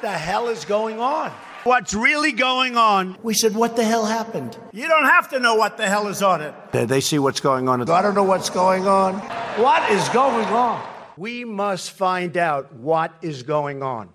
the hell is going on? What's really going on? We said, What the hell happened? You don't have to know what the hell is on it. They see what's going on. I don't know what's going on. What is going on? We must find out what is going on.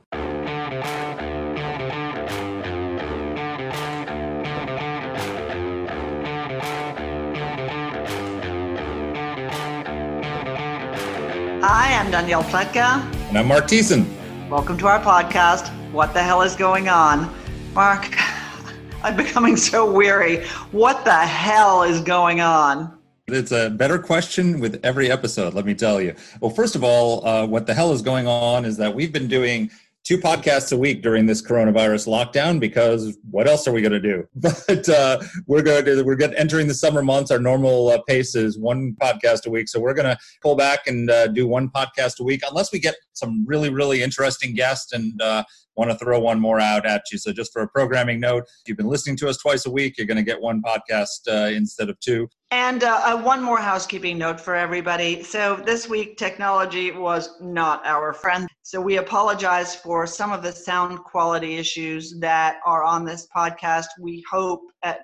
Hi, I'm Danielle Pletka. And I'm Marc Thiessen. Welcome to our podcast, What the Hell is Going On? Marc, I'm becoming so weary. What the hell is going on? It's a better question with every episode, let me tell you. Well, first of all, uh, what the hell is going on is that we've been doing two podcasts a week during this coronavirus lockdown because what else are we going to do? But uh, we're going to we're getting entering the summer months. Our normal uh, pace is one podcast a week, so we're going to pull back and uh, do one podcast a week unless we get some really really interesting guests and uh, want to throw one more out at you. So just for a programming note, if you've been listening to us twice a week, you're going to get one podcast uh, instead of two. And uh, uh, one more housekeeping note for everybody. So this week, technology was not our friend. So we apologize for some of the sound quality issues that are on this podcast. We hope, at,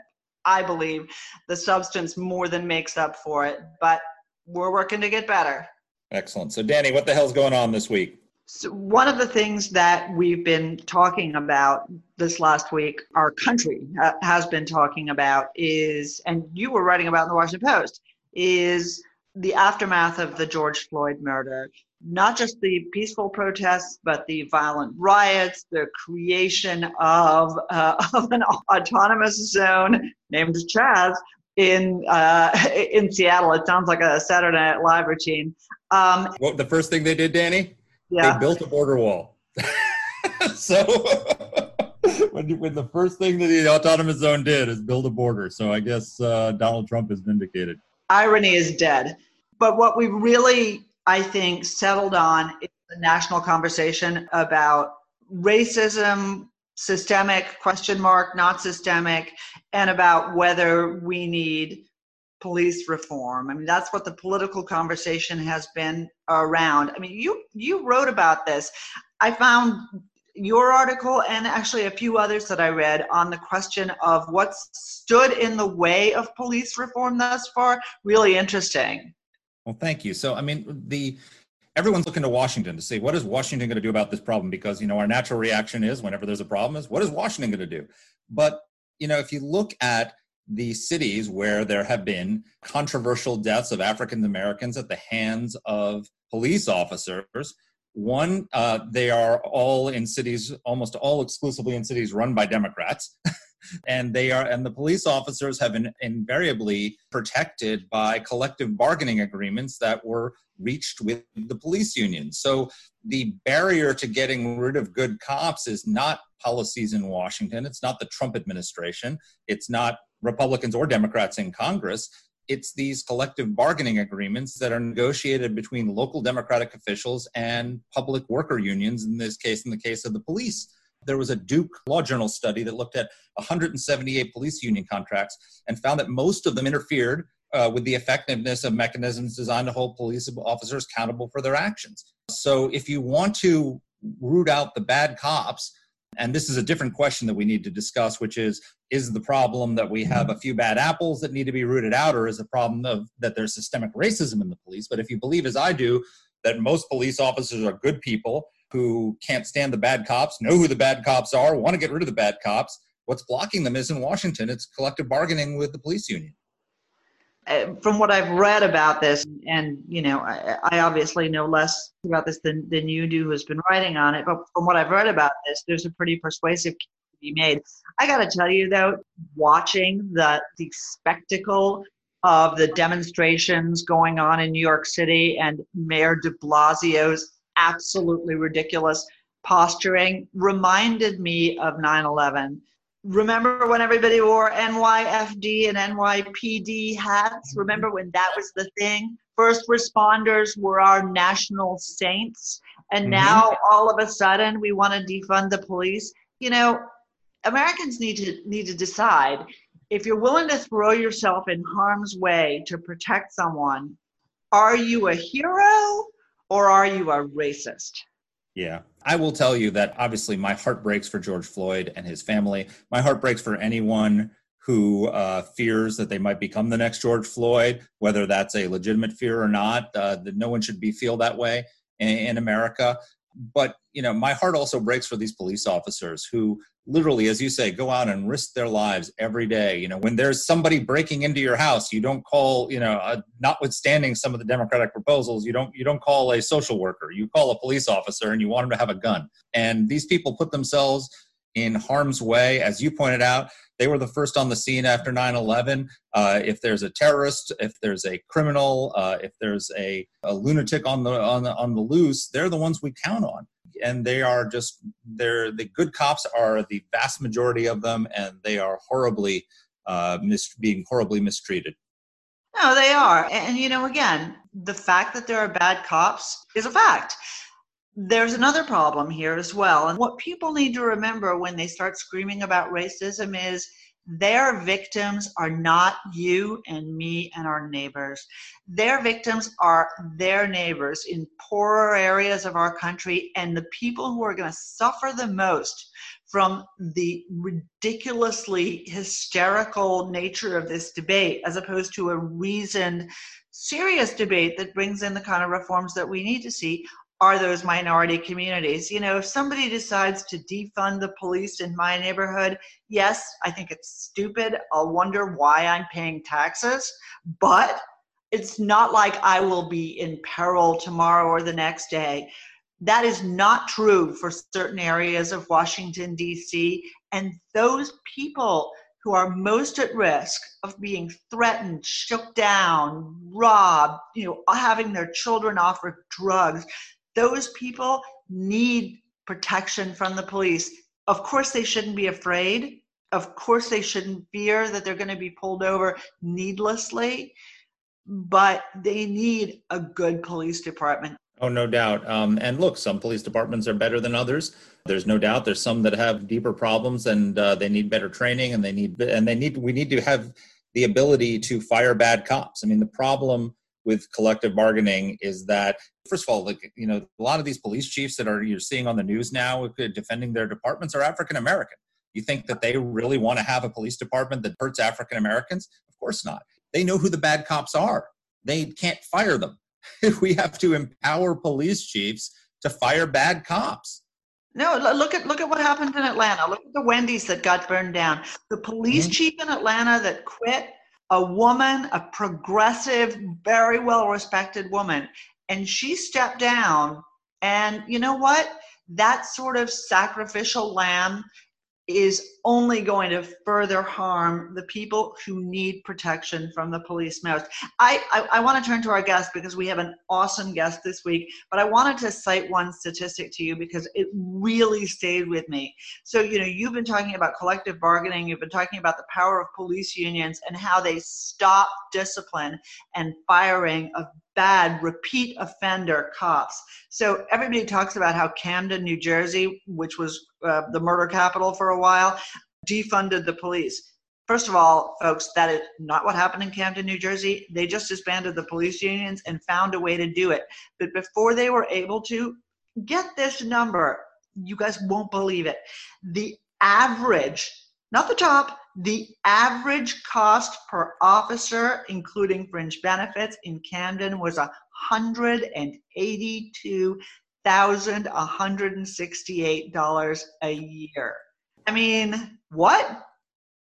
I believe, the substance more than makes up for it, but we're working to get better. Excellent. So, Danny, what the hell's going on this week? So one of the things that we've been talking about this last week, our country has been talking about is, and you were writing about in the Washington Post, is the aftermath of the George Floyd murder. Not just the peaceful protests, but the violent riots, the creation of, uh, of an autonomous zone named Chaz in uh, in Seattle. It sounds like a Saturday Night Live routine. Um, what the first thing they did, Danny? Yeah. They built a border wall. so when, when the first thing that the autonomous zone did is build a border. So I guess uh, Donald Trump is vindicated. Irony is dead. But what we really, I think, settled on is the national conversation about racism, systemic question mark, not systemic, and about whether we need police reform. I mean, that's what the political conversation has been around. I mean, you you wrote about this. I found your article and actually a few others that I read on the question of what's stood in the way of police reform thus far really interesting. Well, thank you. So, I mean, the everyone's looking to Washington to see what is Washington going to do about this problem because you know our natural reaction is whenever there's a problem is what is Washington going to do? But you know, if you look at the cities where there have been controversial deaths of African Americans at the hands of police officers. One, uh, they are all in cities, almost all exclusively in cities run by Democrats. and they are and the police officers have been invariably protected by collective bargaining agreements that were reached with the police unions so the barrier to getting rid of good cops is not policies in washington it's not the trump administration it's not Republicans or Democrats in Congress. It's these collective bargaining agreements that are negotiated between local Democratic officials and public worker unions, in this case, in the case of the police. There was a Duke Law Journal study that looked at 178 police union contracts and found that most of them interfered uh, with the effectiveness of mechanisms designed to hold police officers accountable for their actions. So, if you want to root out the bad cops, and this is a different question that we need to discuss, which is is the problem that we have a few bad apples that need to be rooted out, or is the problem of that there's systemic racism in the police? But if you believe, as I do, that most police officers are good people who can't stand the bad cops, know who the bad cops are, want to get rid of the bad cops, what's blocking them is in Washington, it's collective bargaining with the police union. Uh, from what I've read about this, and you know, I, I, obviously know less about this than, than you do, who's been writing on it. But from what I've read about this, there's a pretty persuasive case to be made. I got to tell you though, watching the the spectacle of the demonstrations going on in New York City and Mayor De Blasio's absolutely ridiculous posturing reminded me of 9/11 remember when everybody wore NYFD and NYPD hats? Remember when that was the thing? First responders were our national saints. And mm-hmm. now all of a sudden we want to defund the police. You know, Americans need to need to decide if you're willing to throw yourself in harm's way to protect someone, are you a hero or are you a racist? Yeah. I will tell you that obviously my heart breaks for George Floyd and his family. My heart breaks for anyone who uh, fears that they might become the next George Floyd, whether that's a legitimate fear or not. Uh, that no one should be feel that way in, in America. But you know, my heart also breaks for these police officers who literally, as you say, go out and risk their lives every day. You know, when there's somebody breaking into your house, you don't call, you know, uh, notwithstanding some of the Democratic proposals, you don't you don't call a social worker. You call a police officer, and you want them to have a gun. And these people put themselves in harm's way, as you pointed out. They were the first on the scene after 9 11. Uh, if there's a terrorist, if there's a criminal, uh, if there's a, a lunatic on the, on the, on the loose, they're the ones we count on and they are just they're the good cops are the vast majority of them and they are horribly uh, mis- being horribly mistreated no they are and you know again the fact that there are bad cops is a fact there's another problem here as well and what people need to remember when they start screaming about racism is their victims are not you and me and our neighbors. Their victims are their neighbors in poorer areas of our country, and the people who are going to suffer the most from the ridiculously hysterical nature of this debate, as opposed to a reasoned, serious debate that brings in the kind of reforms that we need to see, are those minority communities. You know, if somebody decides to defund the police in my neighborhood, yes, I think it's stupid. I'll wonder why I'm paying taxes, but it's not like I will be in peril tomorrow or the next day. That is not true for certain areas of Washington, D.C. And those people who are most at risk of being threatened, shook down, robbed, you know, having their children offered drugs, those people need protection from the police. Of course, they shouldn't be afraid. Of course, they shouldn't fear that they're going to be pulled over needlessly, but they need a good police department. Oh, no doubt. Um, and look, some police departments are better than others. There's no doubt. There's some that have deeper problems, and uh, they need better training, and they need and they need. We need to have the ability to fire bad cops. I mean, the problem with collective bargaining is that first of all like you know a lot of these police chiefs that are you're seeing on the news now defending their departments are african american you think that they really want to have a police department that hurts african americans of course not they know who the bad cops are they can't fire them we have to empower police chiefs to fire bad cops no, look at look at what happened in Atlanta. Look at the Wendy's that got burned down. The police mm-hmm. chief in Atlanta that quit a woman, a progressive, very well respected woman. And she stepped down. And you know what? That sort of sacrificial lamb is only going to further harm the people who need protection from the police most. I, I, I want to turn to our guest because we have an awesome guest this week, but I wanted to cite one statistic to you because it really stayed with me. So, you know, you've been talking about collective bargaining, you've been talking about the power of police unions and how they stop discipline and firing of bad repeat offender cops. So everybody talks about how Camden, New Jersey, which was uh, the murder capital for a while, defunded the police. First of all, folks, that is not what happened in Camden, New Jersey. They just disbanded the police unions and found a way to do it. But before they were able to get this number, you guys won't believe it. The average, not the top, the average cost per officer, including fringe benefits in Camden, was $182,168 a year. I mean, what?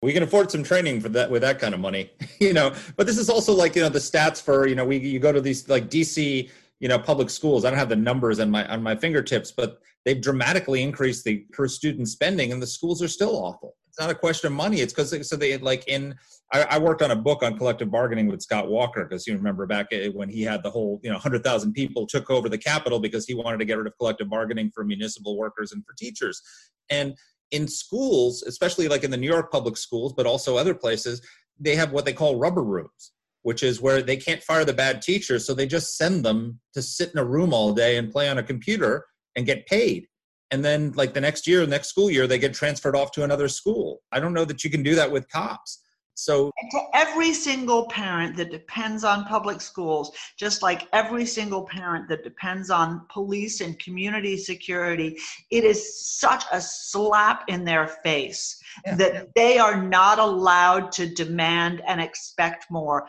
We can afford some training for that with that kind of money, you know. But this is also like you know the stats for you know we you go to these like DC you know public schools. I don't have the numbers on my on my fingertips, but they've dramatically increased the per student spending, and the schools are still awful it's not a question of money. It's because so they like in. I, I, worked on a book on collective bargaining with Scott Walker because you remember back eh, when he had the whole you know hundred thousand people took over the Capitol because he wanted to get rid of collective bargaining for municipal workers and for teachers, and in schools, especially like in the New York public schools, but also other places, they have what they call rubber rooms, which is where they can't fire the bad teachers, so they just send them to sit in a room all day and play on a computer and get paid and then like the next year next school year they get transferred off to another school i don't know that you can do that with cops So, to every single parent that depends on public schools, just like every single parent that depends on police and community security, it is such a slap in their face yeah. that they are not allowed to demand and expect more.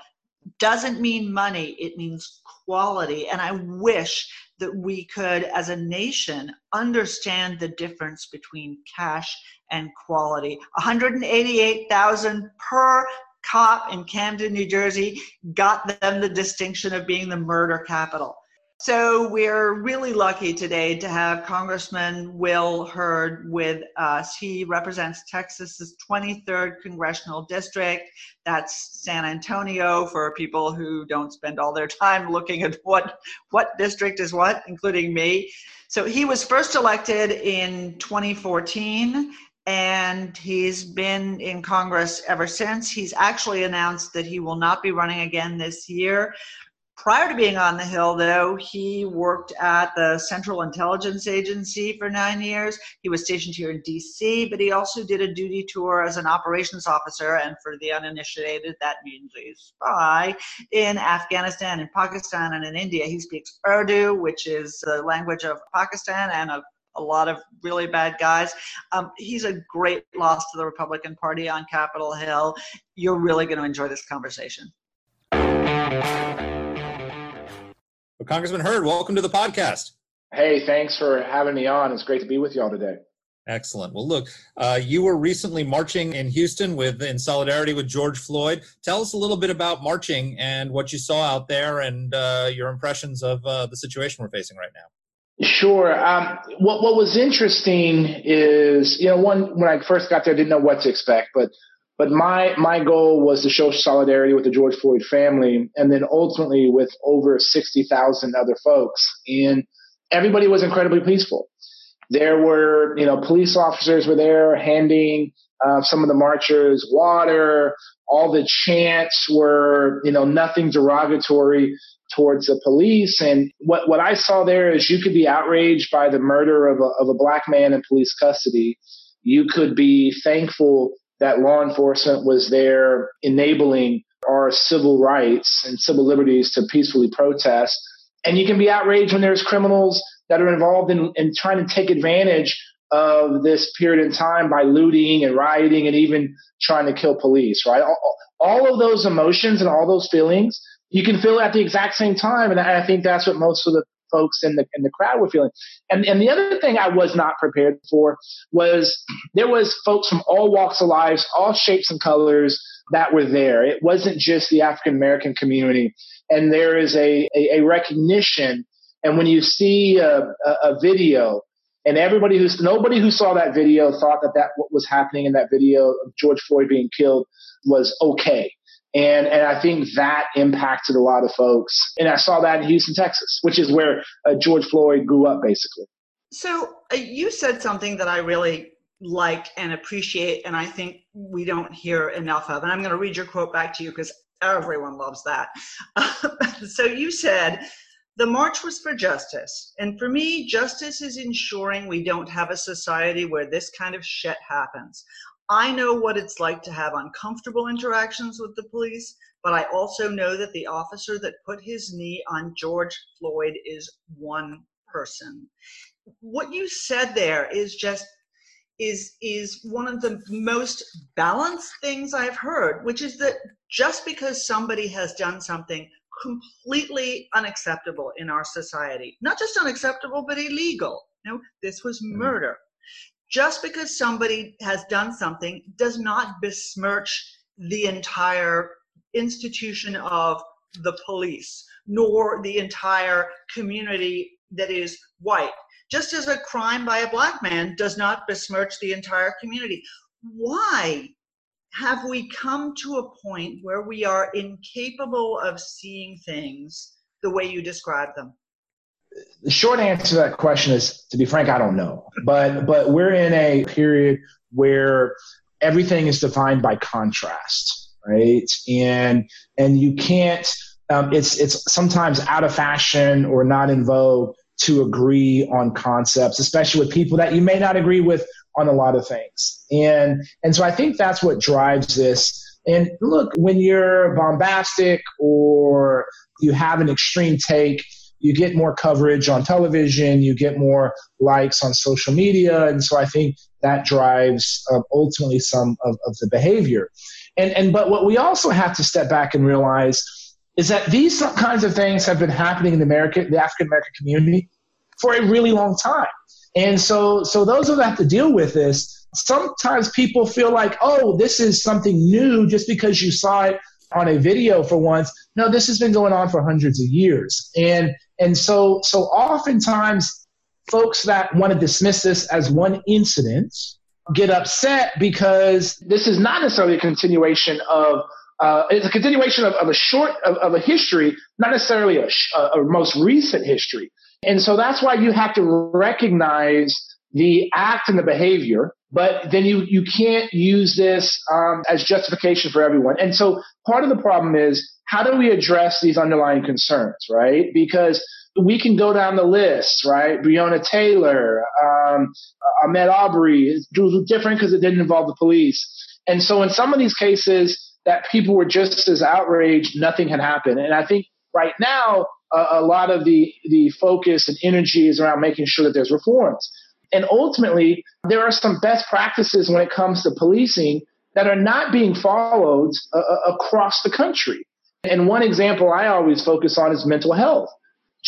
Doesn't mean money, it means quality. And I wish that we could, as a nation, understand the difference between cash and quality. 188,000 per cop in Camden, New Jersey got them the distinction of being the murder capital. So we're really lucky today to have Congressman Will Hurd with us. He represents Texas's 23rd congressional district. That's San Antonio for people who don't spend all their time looking at what what district is what, including me. So he was first elected in 2014 and he's been in Congress ever since. He's actually announced that he will not be running again this year. Prior to being on the Hill, though, he worked at the Central Intelligence Agency for nine years. He was stationed here in DC, but he also did a duty tour as an operations officer. And for the uninitiated, that means a spy in Afghanistan, in Pakistan, and in India. He speaks Urdu, which is the language of Pakistan and of a lot of really bad guys. Um, he's a great loss to the Republican Party on Capitol Hill. You're really going to enjoy this conversation. Well, Congressman Hurd, welcome to the podcast. Hey, thanks for having me on. It's great to be with you all today. Excellent. Well, look, uh, you were recently marching in Houston with in solidarity with George Floyd. Tell us a little bit about marching and what you saw out there, and uh, your impressions of uh, the situation we're facing right now. Sure. Um, what what was interesting is, you know, one when I first got there, I didn't know what to expect, but but my my goal was to show solidarity with the George Floyd family, and then ultimately with over sixty thousand other folks, and everybody was incredibly peaceful. There were, you know, police officers were there handing uh, some of the marchers water. All the chants were, you know, nothing derogatory towards the police. And what, what I saw there is you could be outraged by the murder of a, of a black man in police custody. You could be thankful that law enforcement was there enabling our civil rights and civil liberties to peacefully protest. And you can be outraged when there's criminals that are involved in, in trying to take advantage of this period in time by looting and rioting and even trying to kill police, right? All, all of those emotions and all those feelings you can feel at the exact same time. And I think that's what most of the folks in the in the crowd were feeling. And and the other thing I was not prepared for was there was folks from all walks of life, all shapes and colors that were there. It wasn't just the African American community. And there is a, a, a recognition. And when you see a, a, a video and everybody who's nobody who saw that video thought that that what was happening in that video of George Floyd being killed was okay. And, and I think that impacted a lot of folks. And I saw that in Houston, Texas, which is where uh, George Floyd grew up, basically. So uh, you said something that I really like and appreciate, and I think we don't hear enough of. And I'm going to read your quote back to you because everyone loves that. so you said, the march was for justice. And for me, justice is ensuring we don't have a society where this kind of shit happens. I know what it's like to have uncomfortable interactions with the police, but I also know that the officer that put his knee on George Floyd is one person. What you said there is just is is one of the most balanced things I've heard, which is that just because somebody has done something completely unacceptable in our society, not just unacceptable but illegal. You know, this was mm-hmm. murder just because somebody has done something does not besmirch the entire institution of the police, nor the entire community that is white. Just as a crime by a black man does not besmirch the entire community. Why have we come to a point where we are incapable of seeing things the way you describe them? The short answer to that question is to be frank i don't know. But but we're in a period where everything is defined by contrast right? And and you can't um, it's it's sometimes out of fashion or not in vogue to agree on concepts especially with people that you may not agree with on a lot of things. And and so i think that's what drives this. And look, when you're bombastic or you have an extreme take, you get more coverage on television, you get more likes on social media. And so I think that drives uh, ultimately some of, of the behavior. And, and but what we also have to step back and realize is that these kinds of things have been happening in the the African American community for a really long time. And so, so those who have to deal with this, sometimes people feel like, oh, this is something new just because you saw it on a video for once. No, this has been going on for hundreds of years. And and so so oftentimes folks that want to dismiss this as one incident get upset because this is not necessarily a continuation of uh, it's a continuation of, of a short of, of, a history, not necessarily a, a, a most recent history. And so that's why you have to recognize the act and the behavior, but then you, you can't use this um, as justification for everyone. And so part of the problem is how do we address these underlying concerns, right? Because we can go down the list, right? Breonna Taylor, um, Ahmaud Arbery, it was different because it didn't involve the police. And so in some of these cases that people were just as outraged, nothing had happened. And I think right now, a lot of the, the focus and energy is around making sure that there's reforms. And ultimately, there are some best practices when it comes to policing that are not being followed uh, uh across the country. And one example I always focus on is mental health.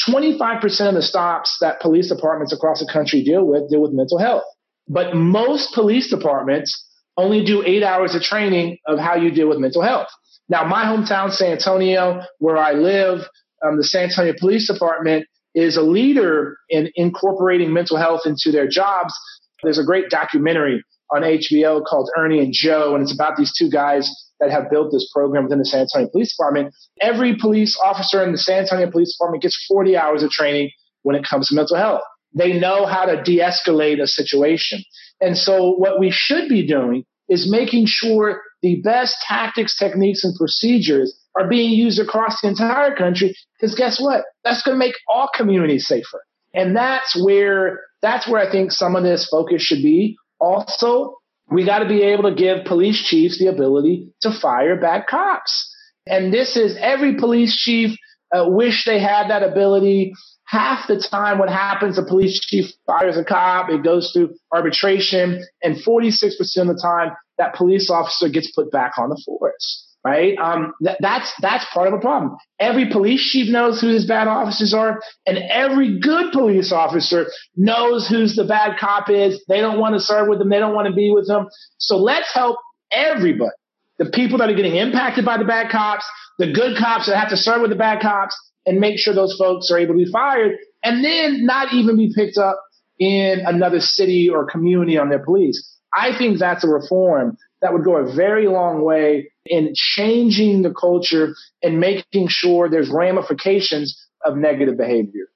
25% of the stops that police departments across the country deal with deal with mental health. But most police departments only do eight hours of training of how you deal with mental health. Now, my hometown, San Antonio, where I live, um, the San Antonio Police Department is a leader in incorporating mental health into their jobs. There's a great documentary on HBO called Ernie and Joe, and it's about these two guys that have built this program within the San Antonio Police Department. Every police officer in the San Antonio Police Department gets 40 hours of training when it comes to mental health. They know how to de escalate a situation. And so, what we should be doing is making sure the best tactics, techniques, and procedures are being used across the entire country. Because guess what? That's going to make all communities safer. And that's where that's where I think some of this focus should be. Also, we got to be able to give police chiefs the ability to fire bad cops. And this is every police chief uh, wish they had that ability. Half the time, what happens, a police chief fires a cop, it goes through arbitration, and 46% of the time, that police officer gets put back on the force right? Um, th- that's that's part of the problem. Every police chief knows who his bad officers are, and every good police officer knows who's the bad cop is. They don't want to serve with them. They don't want to be with them. So let's help everybody. The people that are getting impacted by the bad cops, the good cops that have to serve with the bad cops, and make sure those folks are able to be fired, and then not even be picked up in another city or community on their police. I think that's a reform that would go a very long way in changing the culture and making sure there's ramifications of negative behavior.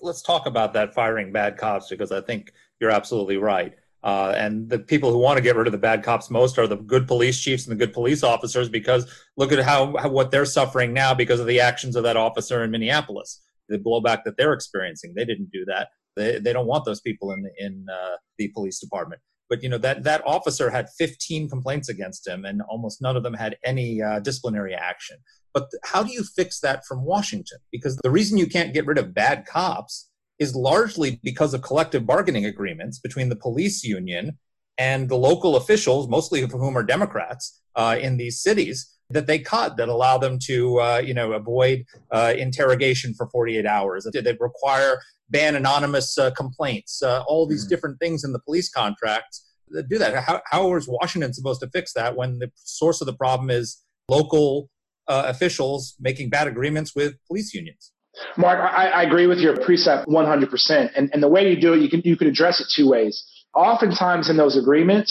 Let's talk about that firing bad cops because I think you're absolutely right. Uh, and the people who want to get rid of the bad cops most are the good police chiefs and the good police officers because look at how, how what they're suffering now because of the actions of that officer in Minneapolis, the blowback that they're experiencing. They didn't do that. They, they don't want those people in the, in uh, the police department but you know that that officer had 15 complaints against him and almost none of them had any uh, disciplinary action. But th- how do you fix that from washington? Because the reason you can't get rid of bad cops is largely because of collective bargaining agreements between the police union and the local officials mostly of whom are democrats uh, in these cities that they cut that allow them to uh, you know avoid uh, interrogation for 48 hours that they require ban anonymous uh, complaints, uh, all these mm. different things in the police contracts that do that. How, how is Washington supposed to fix that when the source of the problem is local uh, officials making bad agreements with police unions? Marc, I, I agree with your precept 100%. And, and the way you do it, you can, you can address it two ways. Oftentimes in those agreements,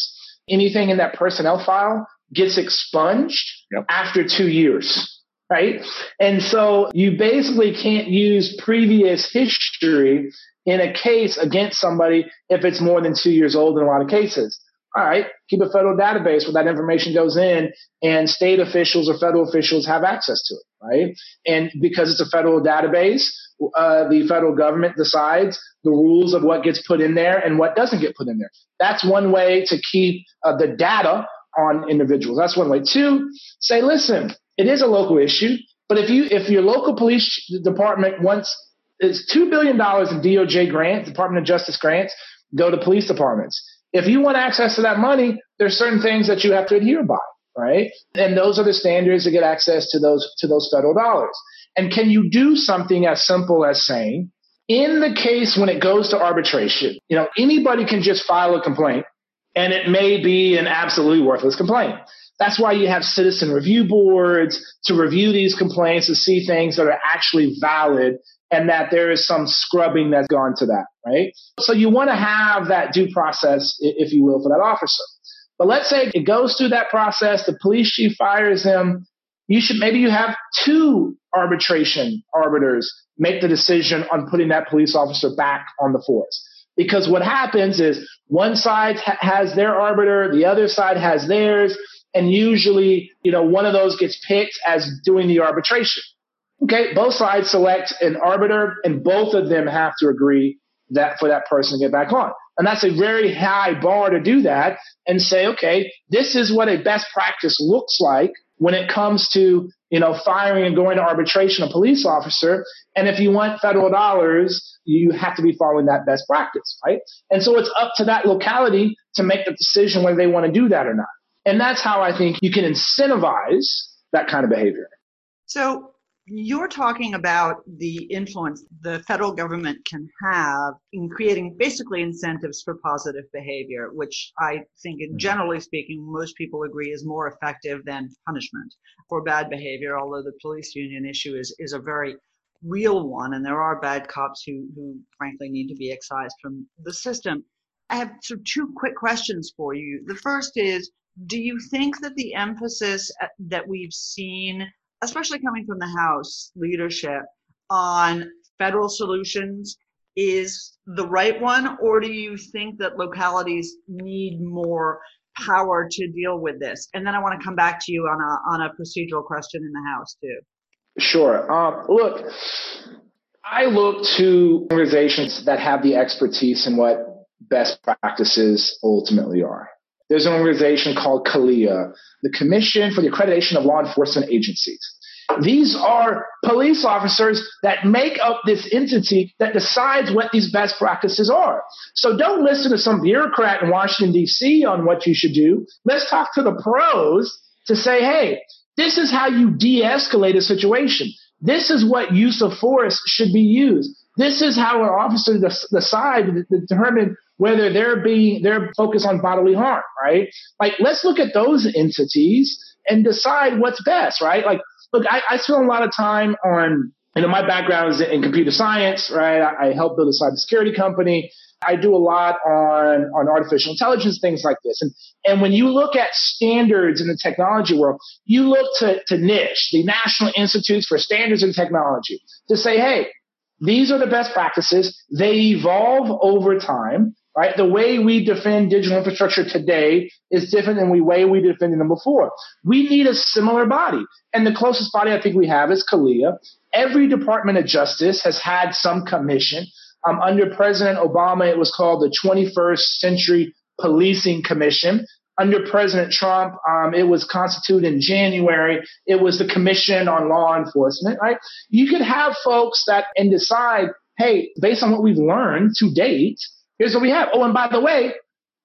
anything in that personnel file gets expunged yep. after two years right? And so you basically can't use previous history in a case against somebody if it's more than two years old in a lot of cases. All right, keep a federal database where that information goes in and state officials or federal officials have access to it, right? And because it's a federal database, uh, the federal government decides the rules of what gets put in there and what doesn't get put in there. That's one way to keep uh, the data on individuals. That's one way. Two, say, listen, it is a local issue, but if you if your local police department wants it's two billion dollars in DOJ grants, Department of Justice grants, go to police departments. If you want access to that money, there's certain things that you have to adhere by, right? And those are the standards to get access to those to those federal dollars. And can you do something as simple as saying, in the case when it goes to arbitration, you know, anybody can just file a complaint and it may be an absolutely worthless complaint. That's why you have citizen review boards to review these complaints to see things that are actually valid and that there is some scrubbing that's gone to that, right? So you want to have that due process, if you will, for that officer. But let's say it goes through that process, the police chief fires him. You should maybe you have two arbitration arbiters make the decision on putting that police officer back on the force. Because what happens is one side ha- has their arbiter, the other side has theirs, and usually, you know, one of those gets picked as doing the arbitration. Okay, both sides select an arbiter, and both of them have to agree that for that person to get back on. And that's a very high bar to do that and say, okay, this is what a best practice looks like when it comes to, you know, firing and going to arbitration a police officer. And if you want federal dollars, you have to be following that best practice, right? And so it's up to that locality to make the decision whether they want to do that or not. And that's how I think you can incentivize that kind of behavior. So you're talking about the influence the federal government can have in creating basically incentives for positive behavior, which I think, mm-hmm. generally speaking, most people agree is more effective than punishment for bad behavior, although the police union issue is, is a very real one, and there are bad cops who, who frankly need to be excised from the system. I have sort of two quick questions for you. The first is Do you think that the emphasis uh, that we've seen especially coming from the House leadership, on federal solutions is the right one, or do you think that localities need more power to deal with this? And then I want to come back to you on a on a procedural question in the House too. Sure. Um, look, I look to organizations that have the expertise in what best practices ultimately are. There's an organization called CALEA, the Commission for the Accreditation of Law Enforcement Agencies. These are police officers that make up this entity that decides what these best practices are. So don't listen to some bureaucrat in Washington, D.C. on what you should do. Let's talk to the pros to say, hey, this is how you de escalate a situation. This is what use of force should be used. This is how an officer decides to determine whether they're being they're focused on bodily harm, right? Like let's look at those entities and decide what's best, right? Like look, I, I spend a lot of time on, you know, my background is in computer science, right? I, I help build a cybersecurity company. I do a lot on, on artificial intelligence, things like this. And, and when you look at standards in the technology world, you look to, to NIST, the National Institutes for Standards and Technology, to say, hey, these are the best practices. They evolve over time right? The way we defend digital infrastructure today is different than the way we defended them before. We need a similar body. And the closest body I think we have is CALEA. Every Department of Justice has had some commission. Um, under President Obama, it was called the 21st Century Policing Commission. Under President Trump, um, it was constituted in January. It was the Commission on Law Enforcement, right? You could have folks that and decide, hey, based on what we've learned to date, Here's what we have. Oh, and by the way,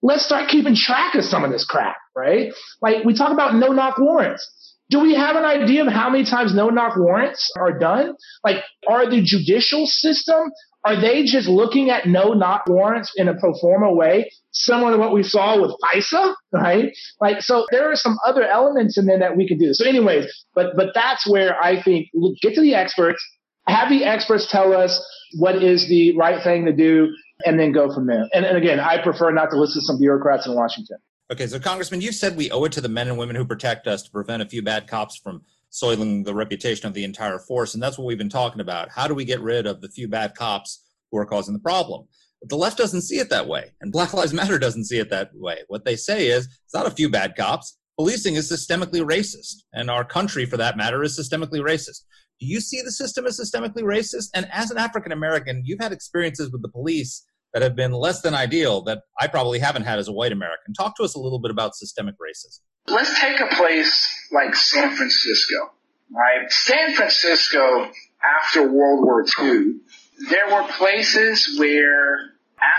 let's start keeping track of some of this crap, right? Like we talk about no knock warrants. Do we have an idea of how many times no knock warrants are done? Like, are the judicial system, are they just looking at no knock warrants in a pro forma way, similar to what we saw with FISA, right? Like, so there are some other elements in there that we can do. So anyways, but, but that's where I think get to the experts, have the experts tell us what is the right thing to do and then go from there. And, and again, I prefer not to listen to some bureaucrats in Washington. Okay, so Congressman, you said we owe it to the men and women who protect us to prevent a few bad cops from soiling the reputation of the entire force, and that's what we've been talking about. How do we get rid of the few bad cops who are causing the problem? But the left doesn't see it that way, and Black Lives Matter doesn't see it that way. What they say is it's not a few bad cops. Policing is systemically racist, and our country, for that matter, is systemically racist. Do you see the system as systemically racist? And as an African American, you've had experiences with the police that have been less than ideal that I probably haven't had as a white American. Talk to us a little bit about systemic racism. Let's take a place like San Francisco, right? San Francisco after World War II, there were places where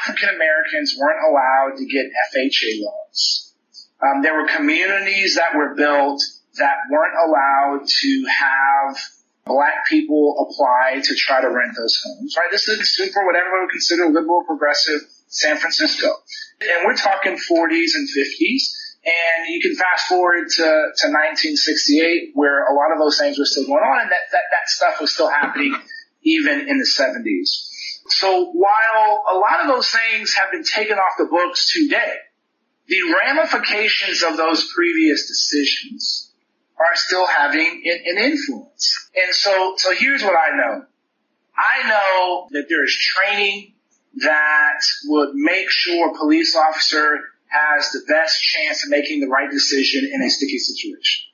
African Americans weren't allowed to get FHA loans. Um, there were communities that were built that weren't allowed to have black people apply to try to rent those homes, right? This is super what everyone would consider liberal, progressive San Francisco. And we're talking 40s and 50s. And you can fast forward to, to 1968 where a lot of those things were still going on and that, that, that stuff was still happening even in the 70s. So while a lot of those things have been taken off the books today, the ramifications of those previous decisions are still having an influence. And so, so here's what I know. I know that there is training that would make sure a police officer has the best chance of making the right decision in a sticky situation.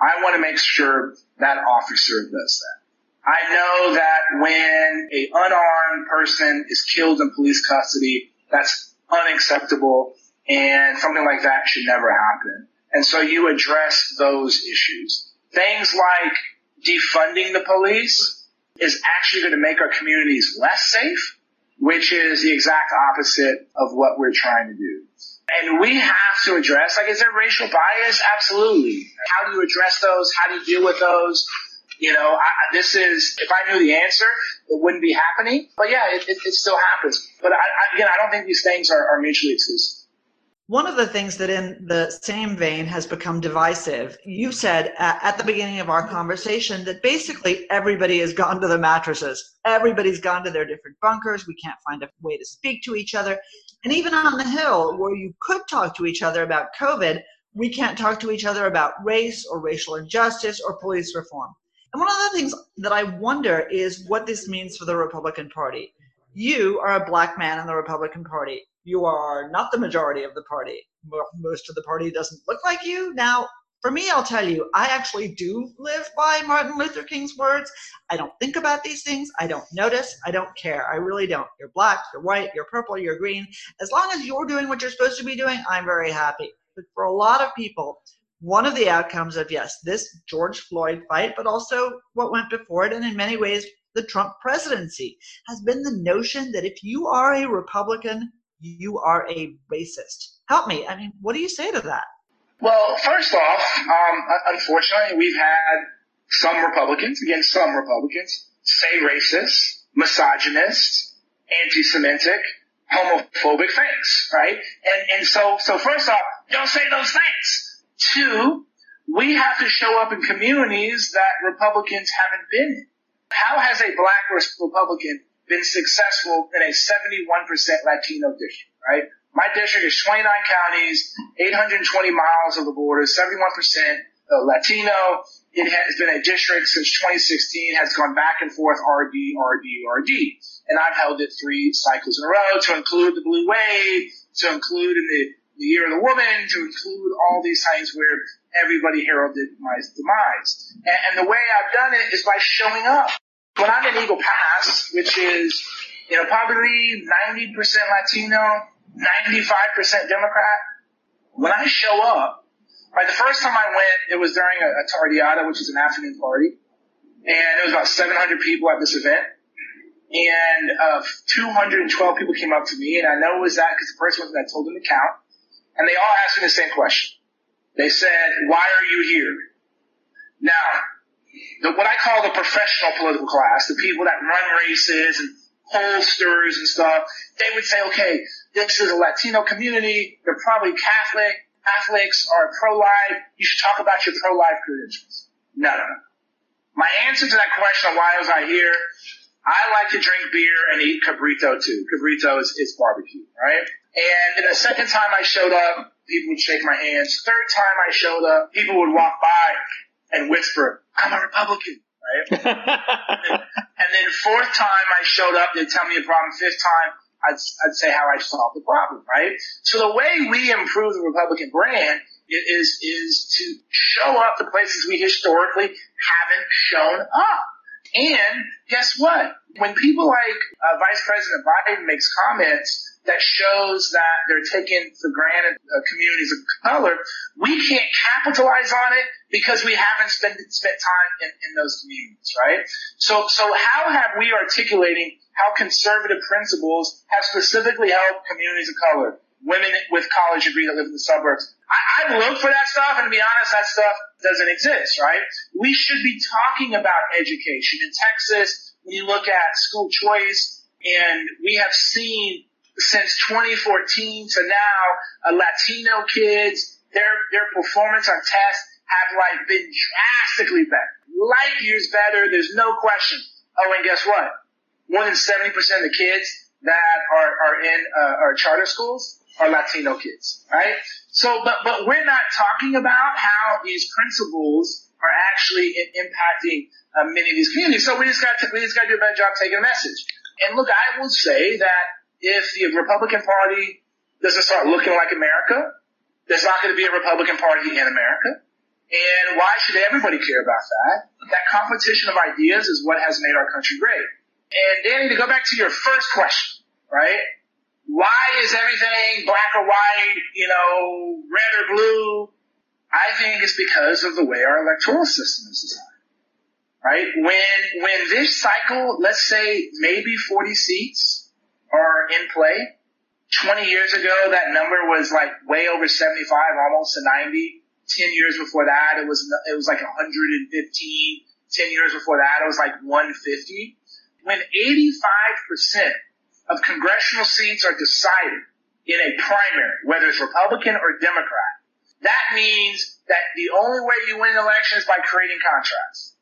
I want to make sure that officer does that. I know that when a unarmed person is killed in police custody, that's unacceptable and something like that should never happen. And so you address those issues. Things like defunding the police is actually going to make our communities less safe, which is the exact opposite of what we're trying to do. And we have to address, like, is there racial bias? Absolutely. How do you address those? How do you deal with those? You know, I, this is, if I knew the answer, it wouldn't be happening. But yeah, it, it, it still happens. But I, I, again, I don't think these things are, are mutually exclusive. One of the things that in the same vein has become divisive, you said at the beginning of our conversation that basically everybody has gone to the mattresses. Everybody's gone to their different bunkers. We can't find a way to speak to each other. And even on the Hill, where you could talk to each other about COVID, we can't talk to each other about race or racial injustice or police reform. And one of the things that I wonder is what this means for the Republican Party. You are a black man in the Republican Party. You are not the majority of the party. Most of the party doesn't look like you. Now, for me, I'll tell you, I actually do live by Martin Luther King's words. I don't think about these things. I don't notice. I don't care. I really don't. You're black, you're white, you're purple, you're green. As long as you're doing what you're supposed to be doing, I'm very happy. But for a lot of people, one of the outcomes of, yes, this George Floyd fight, but also what went before it, and in many ways, the Trump presidency, has been the notion that if you are a Republican, you are a racist. Help me. I mean, what do you say to that? Well, first off, um, unfortunately, we've had some Republicans, again, some Republicans, say racist, misogynist, anti-Semitic, homophobic things, right? And, and so, so first off, don't say those things. Two, we have to show up in communities that Republicans haven't been in. How has a black Republican been successful in a 71% Latino district, right? My district is 29 counties, 820 miles of the border, 71% Latino. It has been a district since 2016, has gone back and forth RD, RD, RD. And I've held it three cycles in a row to include the blue wave, to include in the the Year of the Woman, to include all these times where everybody heralded my demise. And, and the way I've done it is by showing up. When I'm in Eagle Pass, which is, you know, probably 90% Latino, 95% Democrat, when I show up, right, the first time I went, it was during a, a Tardeada, which is an afternoon party, and there was about 700 people at this event and uh, 212 people came up to me, and I know it was that because the person that told them to count and they all asked me the same question. They said, why are you here? Now, the, what I call the professional political class, the people that run races and pollsters and stuff, they would say, okay, this is a Latino community. They're probably Catholic. Catholics are pro-life. You should talk about your pro-life credentials. No, no, no. My answer to that question of why was I here, I like to drink beer and eat cabrito too. Cabrito is, is barbecue, right? And the second time I showed up, people would shake my hands. Third time I showed up, people would walk by and whisper, I'm a Republican, right? and then fourth time I showed up, they'd tell me a problem. Fifth time, I'd, I'd say how I solved the problem, right? So the way we improve the Republican brand is, is to show up the places we historically haven't shown up. And guess what? When people like uh, Vice President Biden makes comments that shows that they're taking for granted uh, communities of color, we can't capitalize on it because we haven't spent spent time in, in those communities, right? So so how have we articulating how conservative principles have specifically helped communities of color, women with college degrees that live in the suburbs? I, I've looked for that stuff, and to be honest, that stuff doesn't exist, right? We should be talking about education in Texas. You look at school choice, and we have seen since 2014 to now, uh, Latino kids, their, their performance on tests have like been drastically better. Light years better. There's no question. Oh, and guess what? More than 70% of the kids that are, are in, uh, our charter schools are Latino kids, right? So, but, but we're not talking about how these principles are actually impacting uh, many of these communities. So we just got we just got to do a better job taking a message. And look, I will say that if the Republican Party doesn't start looking like America, there's not going to be a Republican Party in America. And why should everybody care about that? That competition of ideas is what has made our country great. And Danny, to go back to your first question, right? Why is everything black or white, you know, red or blue? I think it's because of the way our electoral system is designed. Right? When, when this cycle, let's say maybe 40 seats, are in play. 20 years ago, that number was like way over 75, almost to 90. 10 years before that, it was, it was like 115. 10 years before that, it was like 150. When 85% of congressional seats are decided in a primary, whether it's Republican or Democrat, that means that the only way you win an election is by creating contrast.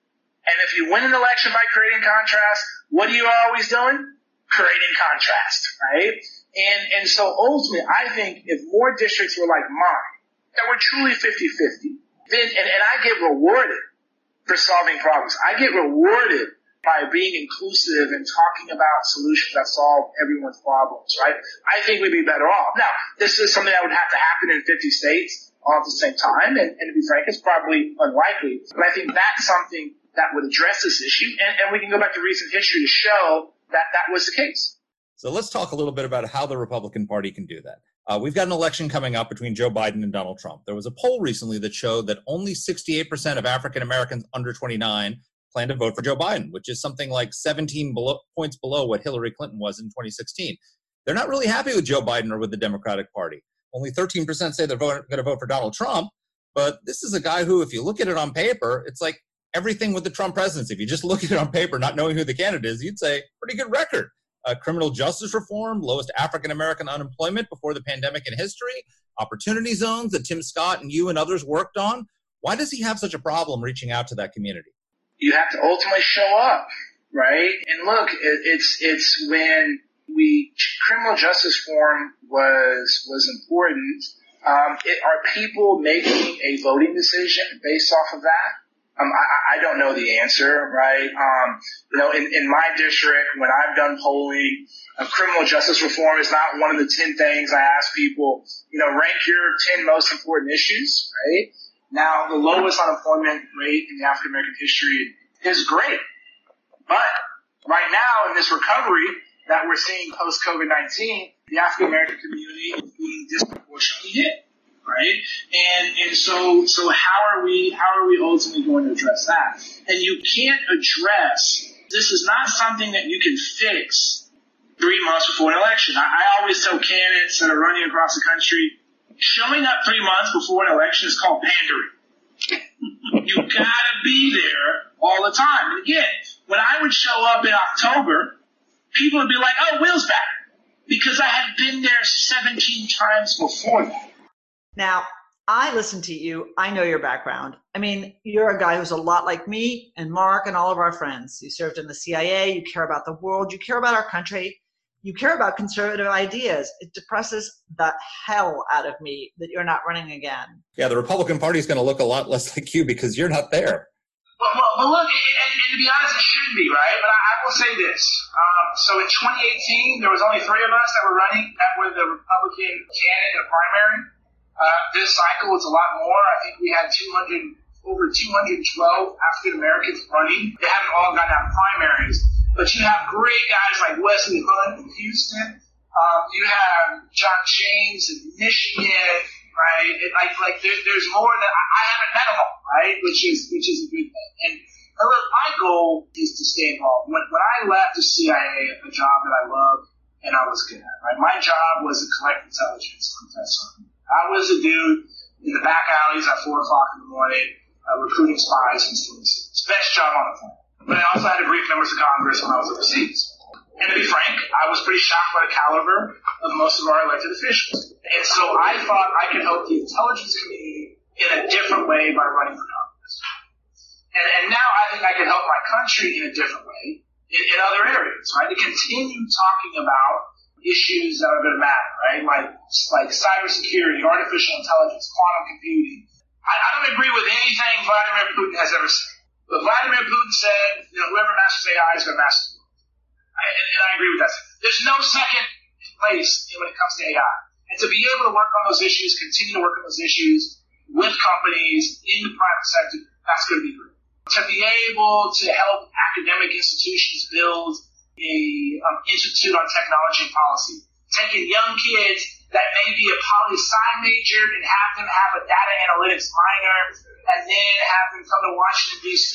And if you win an election by creating contrast, what are you always doing? creating contrast, right? And, and so ultimately, I think if more districts were like mine, that were truly 50-50, then, and, and I get rewarded for solving problems. I get rewarded by being inclusive and talking about solutions that solve everyone's problems, right? I think we'd be better off. Now, this is something that would have to happen in 50 states all at the same time, and, and to be frank, it's probably unlikely. But I think that's something that would address this issue, and, and we can go back to recent history to show that that was the case. So let's talk a little bit about how the Republican Party can do that. Uh, we've got an election coming up between Joe Biden and Donald Trump. There was a poll recently that showed that only 68% of African Americans under 29 plan to vote for Joe Biden, which is something like 17 below, points below what Hillary Clinton was in 2016. They're not really happy with Joe Biden or with the Democratic Party. Only 13% say they're going to vote for Donald Trump. But this is a guy who, if you look at it on paper, it's like everything with the Trump presidency. If you just look at it on paper, not knowing who the candidate is, you'd say pretty good record. Uh, criminal justice reform, lowest African American unemployment before the pandemic in history, opportunity zones that Tim Scott and you and others worked on. Why does he have such a problem reaching out to that community? You have to ultimately show up, right? And look, it, it's it's when we criminal justice reform was was important. Um, it, are people making a voting decision based off of that? Um, I, I don't know the answer, right? Um, you know, in, in my district, when I've done polling, criminal justice reform is not one of the 10 things I ask people, you know, rank your 10 most important issues, right? Now, the lowest unemployment rate in the African American history is great. But right now in this recovery that we're seeing post COVID-19, the African American community is being disproportionately hit right? And and so so how are we how are we ultimately going to address that? And you can't address this is not something that you can fix three months before an election. I, I always tell candidates that are running across the country, showing up three months before an election is called pandering. you gotta be there all the time. And again, when I would show up in October, people would be like, "Oh, Will's back," because I had been there 17 times before that. Now, I listen to you. I know your background. I mean, you're a guy who's a lot like me and Marc and all of our friends. You served in the CIA. You care about the world. You care about our country. You care about conservative ideas. It depresses the hell out of me that you're not running again. Yeah, the Republican Party is going to look a lot less like you because you're not there. Well, well, well look, and, and, to be honest, it should be, right? But I, I will say this. Um, so in 2018, there was only three of us that were running that were the Republican candidate in the primary. Uh, this cycle was a lot more. I think we had 200, over 212 African Americans running. They haven't all gotten out primaries, but you have great guys like Wesley Hunt in Houston. Um, you have John James in Michigan, right? It, like, like there, there's more that I, I haven't met them all, right? Which is, which is a good thing. And look, my goal is to stay involved. When, when I left the CIA, a job that I loved and I was good at, right? My job was to collect intelligence on I was a dude in the back alleys at four o'clock in the morning, uh, recruiting spies and secrets. Best job on the planet. But I also had to brief members of Congress when I was overseas. And to be frank, I was pretty shocked by the caliber of most of our elected officials. And so I thought I could help the intelligence community in a different way by running for Congress. And, and now I think I can help my country in a different way in, in other areas, right? To continue talking about issues that are going to matter, right? Like, like cybersecurity, artificial intelligence, quantum computing. I, I don't agree with anything Vladimir Putin has ever said. But Vladimir Putin said, you know, whoever masters AI is going to master the and, and I agree with that. There's no second place when it comes to AI. And to be able to work on those issues, continue to work on those issues with companies in the private sector, that's going to be great. To be able to help academic institutions build a um, institute on technology and policy, taking young kids that may be a poli sci major and have them have a data analytics minor, and then have them come to Washington D.C.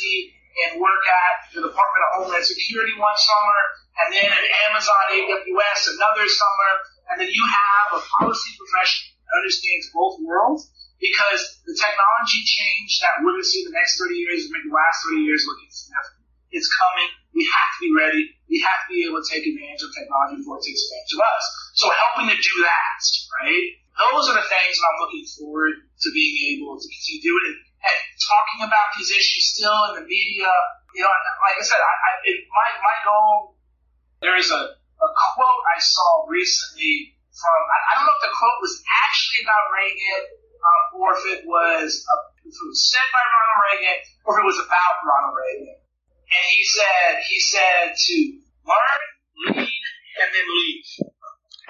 and work at the Department of Homeland Security one summer, and then at Amazon AWS another summer, and then you have a policy professional that understands both worlds because the technology change that we're going to see in the next 30 years is make the last 30 years look insignificant. It's coming. We have to be ready. We have to be able to take advantage of technology before it takes advantage of us. So helping to do that, right? Those are the things I'm looking forward to being able to continue doing. And talking about these issues still in the media, you know, like I said, I, I, my, my goal there is a, a quote I saw recently from, I, I don't know if the quote was actually about Reagan uh, or if it was, uh, if it was said by Ronald Reagan or if it was about Ronald Reagan. And he said, he said to learn, lead, and then leave.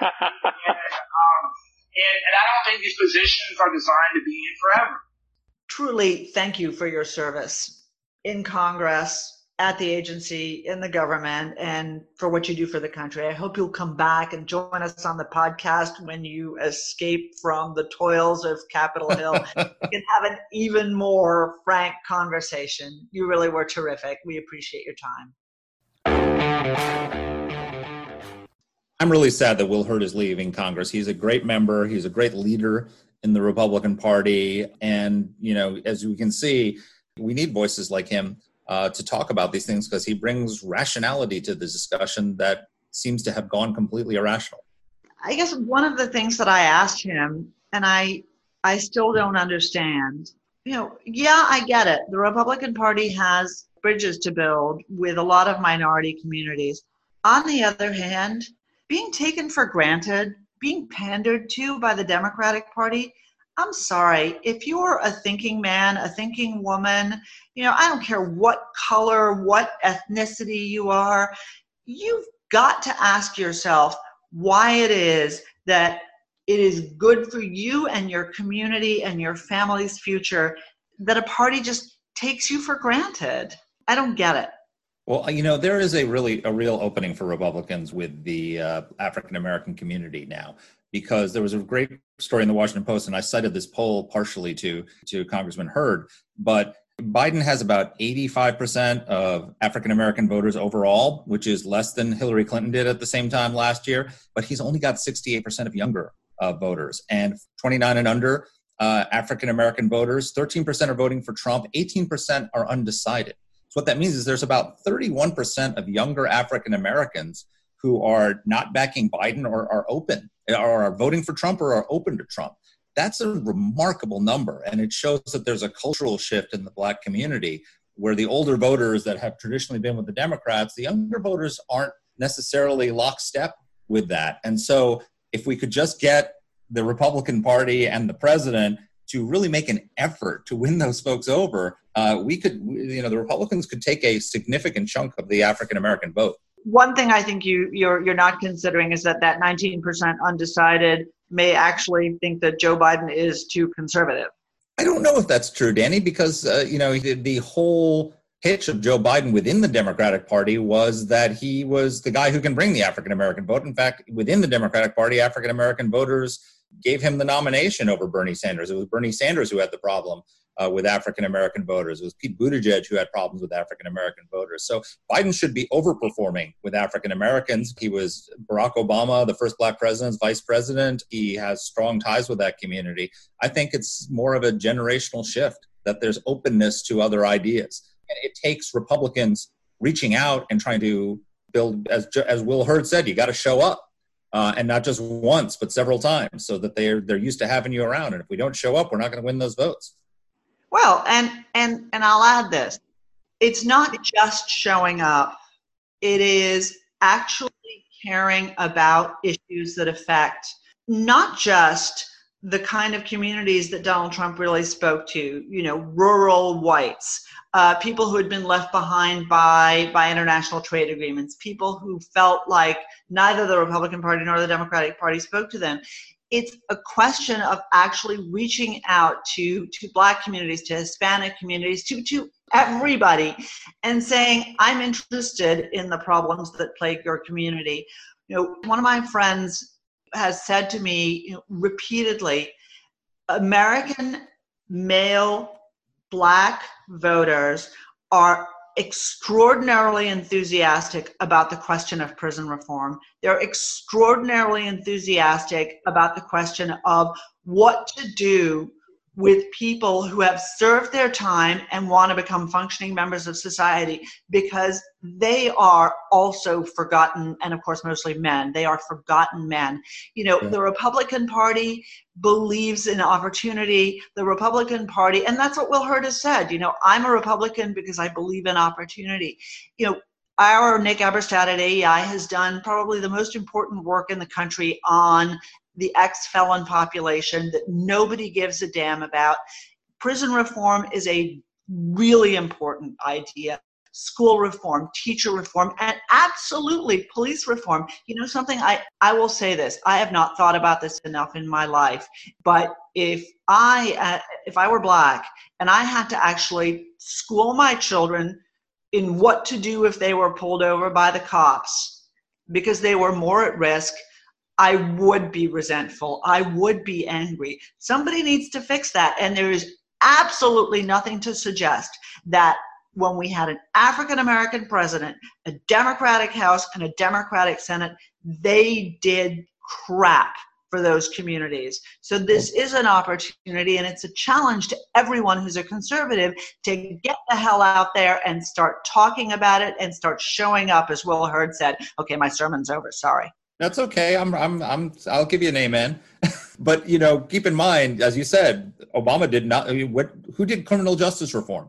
and, um, and, and I don't think these positions are designed to be in forever. Truly, thank you for your service in Congress, at the agency, in the government, and for what you do for the country. I hope you'll come back and join us on the podcast when you escape from the toils of Capitol Hill. we can have an even more frank conversation. You really were terrific. We appreciate your time. I'm really sad that Will Hurd is leaving Congress. He's a great member. He's a great leader in the Republican Party, and you know, as we can see, we need voices like him uh, to talk about these things because he brings rationality to the discussion that seems to have gone completely irrational. I guess one of the things that I asked him, and I I still don't understand. You know, yeah, I get it. The Republican Party has bridges to build with a lot of minority communities. On the other hand, being taken for granted, being pandered to by the Democratic Party, I'm sorry, if you're a thinking man, a thinking woman, you know, I don't care what color, what ethnicity you are, you've got to ask yourself why it is that it is good for you and your community and your family's future that a party just takes you for granted. I don't get it. Well, you know, there is a really a real opening for Republicans with the uh, African American community now because there was a great story in the Washington Post, and I cited this poll partially to to Congressman Hurd, but Biden has about 85% of African American voters overall, which is less than Hillary Clinton did at the same time last year. But he's only got 68% of younger uh, voters, and 29 and under uh, African American voters, 13% are voting for Trump, 18% are undecided. So what that means is there's about 31% of younger African Americans who are not backing Biden or are open or are voting for Trump or are open to Trump. That's a remarkable number. And it shows that there's a cultural shift in the black community where the older voters that have traditionally been with the Democrats, the younger voters aren't necessarily lockstep with that. And so if we could just get the Republican Party and the president to really make an effort to win those folks over, uh, we could, you know, the Republicans could take a significant chunk of the African American vote one thing I think you you're you're not considering is that that 19% undecided may actually think that Joe Biden is too conservative. I don't know if that's true, Danny, because uh, you know the, the whole pitch of Joe Biden within the Democratic Party was that he was the guy who can bring the African American vote. In fact, within the Democratic Party, African American voters gave him the nomination over Bernie Sanders. It was Bernie Sanders who had the problem uh, with African American voters. It was Pete Buttigieg who had problems with African American voters. So Biden should be overperforming with African Americans. He was Barack Obama, the first black president's vice president. He has strong ties with that community. I think it's more of a generational shift that there's openness to other ideas. And it takes Republicans reaching out and trying to build, as, as Will Hurd said, you got to show up. Uh, and not just once, but several times, so that they're they're used to having you around. And if we don't show up, we're not going to win those votes. Well, and and and I'll add this. It's not just showing up. It is actually caring about issues that affect not just the kind of communities that Donald Trump really spoke to, you know, rural whites, uh, people who had been left behind by by international trade agreements, people who felt like neither the Republican Party nor the Democratic Party spoke to them it's a question of actually reaching out to to black communities to hispanic communities to to everybody and saying i'm interested in the problems that plague your community. You know one of my friends has said to me repeatedly american male black voters are extraordinarily enthusiastic about the question of prison reform. They're extraordinarily enthusiastic about the question of what to do with people who have served their time and want to become functioning members of society because they are also forgotten and of course mostly men. They are forgotten men. You know yeah. the republican party believes in opportunity. The republican party and that's what will hurd has said you know i'm a republican because i believe in opportunity. You know our Nick Eberstadt at AEI has done probably the most important work in the country on the ex felon population that nobody gives a damn about. Prison reform is a really important idea. School reform, teacher reform, and absolutely police reform. You know something? I, I will say this. I have not thought about this enough in my life. But if I uh, if I were black and I had to actually school my children in what to do if they were pulled over by the cops because they were more at risk I would be resentful. I would be angry. Somebody needs to fix that. And there is absolutely nothing to suggest that when we had an African American president, a Democratic House, and a Democratic Senate, they did crap for those communities. So this is an opportunity and it's a challenge to everyone who's a conservative to get the hell out there and start talking about it and start showing up as Will Hurd said, okay, my sermon's over, sorry. That's okay. I'm I'm I'm I'll give you an amen. but you know, keep in mind, as you said, Obama did not. I mean, what? Who did criminal justice reform?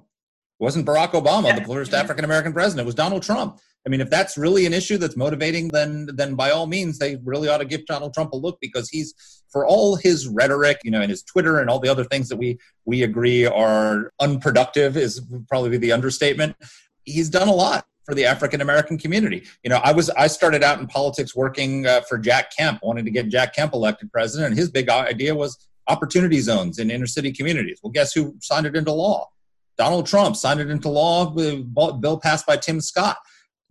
It wasn't Barack Obama, yeah. the first African American president. It was Donald Trump. I mean, if that's really an issue that's motivating, then then by all means, they really ought to give Donald Trump a look because he's, for all his rhetoric, you know, and his Twitter and all the other things that we we agree are unproductive is probably the understatement. He's done a lot for the African American community. You know, I was I started out in politics working uh, for Jack Kemp, wanting to get Jack Kemp elected president, and his big idea was opportunity zones in inner city communities. Well, guess who signed it into law? Donald Trump signed it into law. A bill passed by Tim Scott.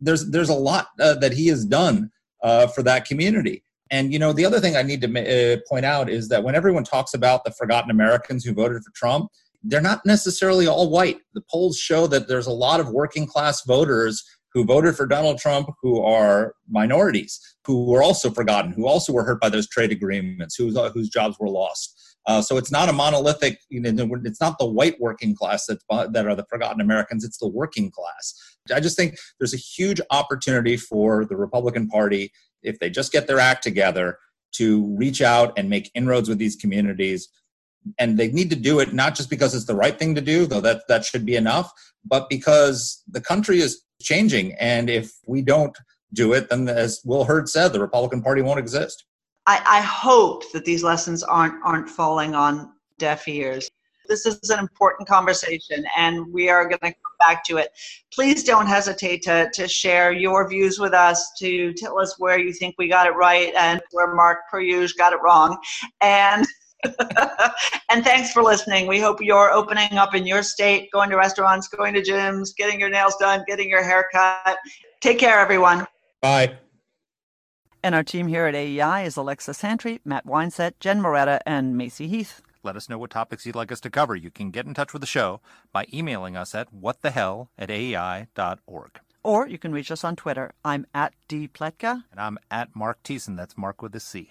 There's there's a lot uh, that he has done uh, for that community. And you know, the other thing I need to uh, point out is that when everyone talks about the forgotten Americans who voted for Trump, they're not necessarily all white. The polls show that there's a lot of working class voters who voted for Donald Trump who are minorities, who were also forgotten, who also were hurt by those trade agreements, whose, uh, whose jobs were lost. Uh, so it's not a monolithic, you know, it's not the white working class that, that are the forgotten Americans, it's the working class. I just think there's a huge opportunity for the Republican Party, if they just get their act together, to reach out and make inroads with these communities and they need to do it not just because it's the right thing to do though that that should be enough but because the country is changing and if we don't do it then as will hurd said the republican party won't exist. I, I hope that these lessons aren't aren't falling on deaf ears. This is an important conversation and we are going to come back to it. Please don't hesitate to, to share your views with us to tell us where you think we got it right and where mark Peruge got it wrong. And and thanks for listening. We hope you're opening up in your state, going to restaurants, going to gyms, getting your nails done, getting your hair cut. Take care, everyone. Bye. And our team here at AEI is Alexa Santry, Matt Weinset, Jen Moretta, and Macy Heath. Let us know what topics you'd like us to cover. You can get in touch with the show by emailing us at whatthehell at aei.org. Or you can reach us on Twitter. I'm at dpletka. And I'm at Marc Thiessen. That's Mark with a C.